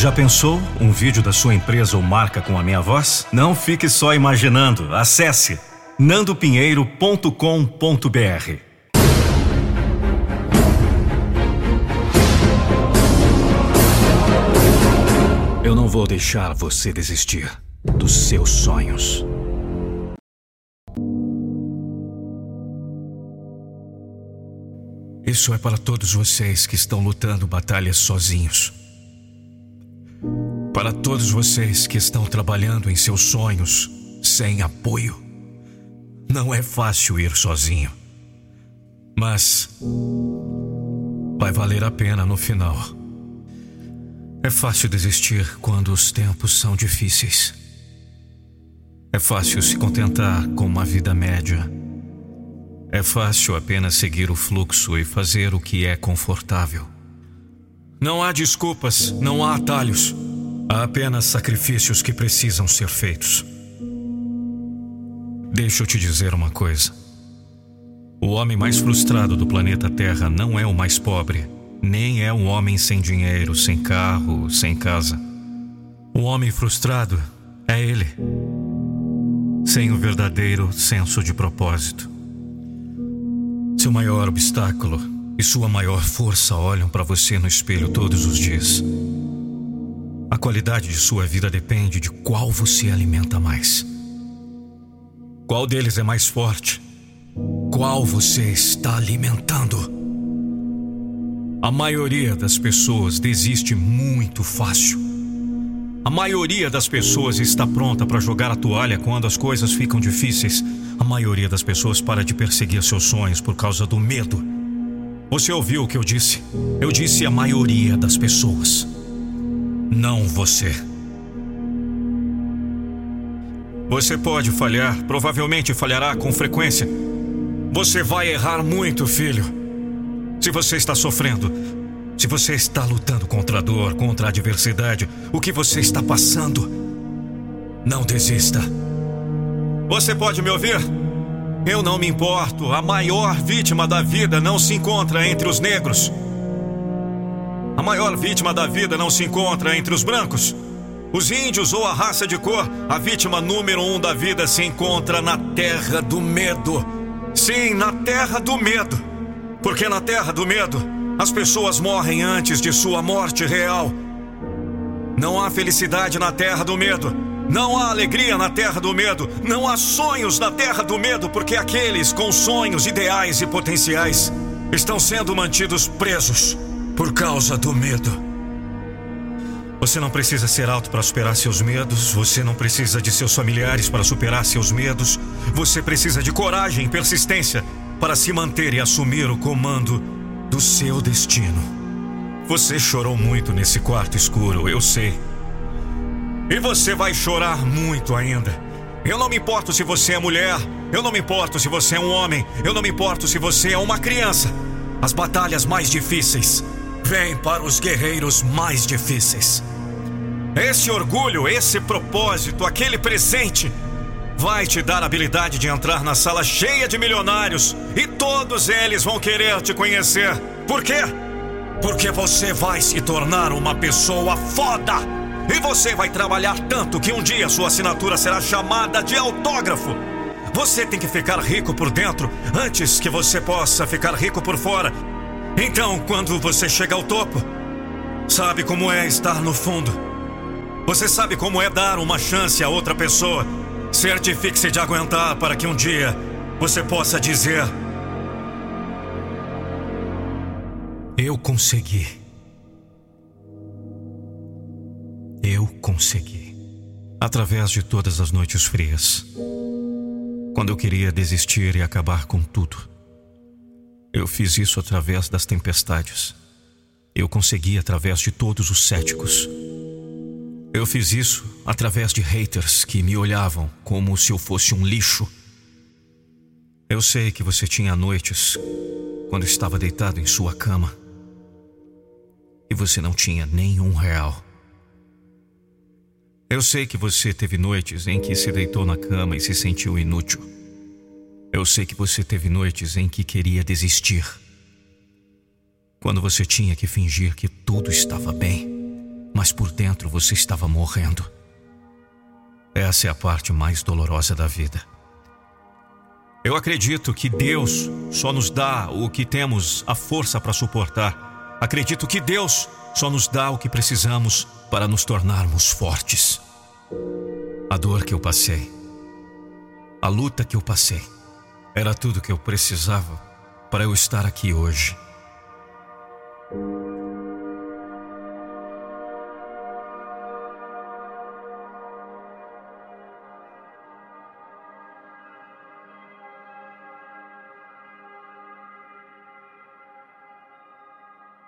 Já pensou um vídeo da sua empresa ou marca com a minha voz? Não fique só imaginando. Acesse nandopinheiro.com.br. Eu não vou deixar você desistir dos seus sonhos. Isso é para todos vocês que estão lutando batalhas sozinhos. Para todos vocês que estão trabalhando em seus sonhos sem apoio. Não é fácil ir sozinho. Mas vai valer a pena no final. É fácil desistir quando os tempos são difíceis. É fácil se contentar com uma vida média é fácil apenas seguir o fluxo e fazer o que é confortável. Não há desculpas, não há atalhos. Há apenas sacrifícios que precisam ser feitos. Deixa eu te dizer uma coisa. O homem mais frustrado do planeta Terra não é o mais pobre, nem é um homem sem dinheiro, sem carro, sem casa. O homem frustrado é ele, sem o verdadeiro senso de propósito. Seu maior obstáculo e sua maior força olham para você no espelho todos os dias. A qualidade de sua vida depende de qual você alimenta mais. Qual deles é mais forte? Qual você está alimentando? A maioria das pessoas desiste muito fácil. A maioria das pessoas está pronta para jogar a toalha quando as coisas ficam difíceis. A maioria das pessoas para de perseguir seus sonhos por causa do medo. Você ouviu o que eu disse? Eu disse a maioria das pessoas. Não você. Você pode falhar, provavelmente falhará com frequência. Você vai errar muito, filho. Se você está sofrendo, se você está lutando contra a dor, contra a adversidade, o que você está passando, não desista. Você pode me ouvir? Eu não me importo. A maior vítima da vida não se encontra entre os negros. A maior vítima da vida não se encontra entre os brancos. Os índios ou a raça de cor, a vítima número um da vida se encontra na terra do medo. Sim, na terra do medo. Porque na terra do medo, as pessoas morrem antes de sua morte real. Não há felicidade na terra do medo. Não há alegria na terra do medo. Não há sonhos na terra do medo, porque aqueles com sonhos ideais e potenciais estão sendo mantidos presos por causa do medo. Você não precisa ser alto para superar seus medos, você não precisa de seus familiares para superar seus medos, você precisa de coragem e persistência para se manter e assumir o comando do seu destino. Você chorou muito nesse quarto escuro, eu sei. E você vai chorar muito ainda. Eu não me importo se você é mulher, eu não me importo se você é um homem, eu não me importo se você é uma criança. As batalhas mais difíceis vêm para os guerreiros mais difíceis. Esse orgulho, esse propósito, aquele presente vai te dar a habilidade de entrar na sala cheia de milionários e todos eles vão querer te conhecer. Por quê? Porque você vai se tornar uma pessoa foda. E você vai trabalhar tanto que um dia sua assinatura será chamada de autógrafo. Você tem que ficar rico por dentro antes que você possa ficar rico por fora. Então, quando você chega ao topo, sabe como é estar no fundo. Você sabe como é dar uma chance a outra pessoa. Certifique-se de aguentar para que um dia você possa dizer: Eu consegui. Eu consegui. Através de todas as noites frias. Quando eu queria desistir e acabar com tudo. Eu fiz isso através das tempestades. Eu consegui através de todos os céticos. Eu fiz isso através de haters que me olhavam como se eu fosse um lixo. Eu sei que você tinha noites quando estava deitado em sua cama e você não tinha nenhum real. Eu sei que você teve noites em que se deitou na cama e se sentiu inútil. Eu sei que você teve noites em que queria desistir. Quando você tinha que fingir que tudo estava bem mas por dentro você estava morrendo. Essa é a parte mais dolorosa da vida. Eu acredito que Deus só nos dá o que temos a força para suportar. Acredito que Deus só nos dá o que precisamos para nos tornarmos fortes. A dor que eu passei, a luta que eu passei, era tudo que eu precisava para eu estar aqui hoje.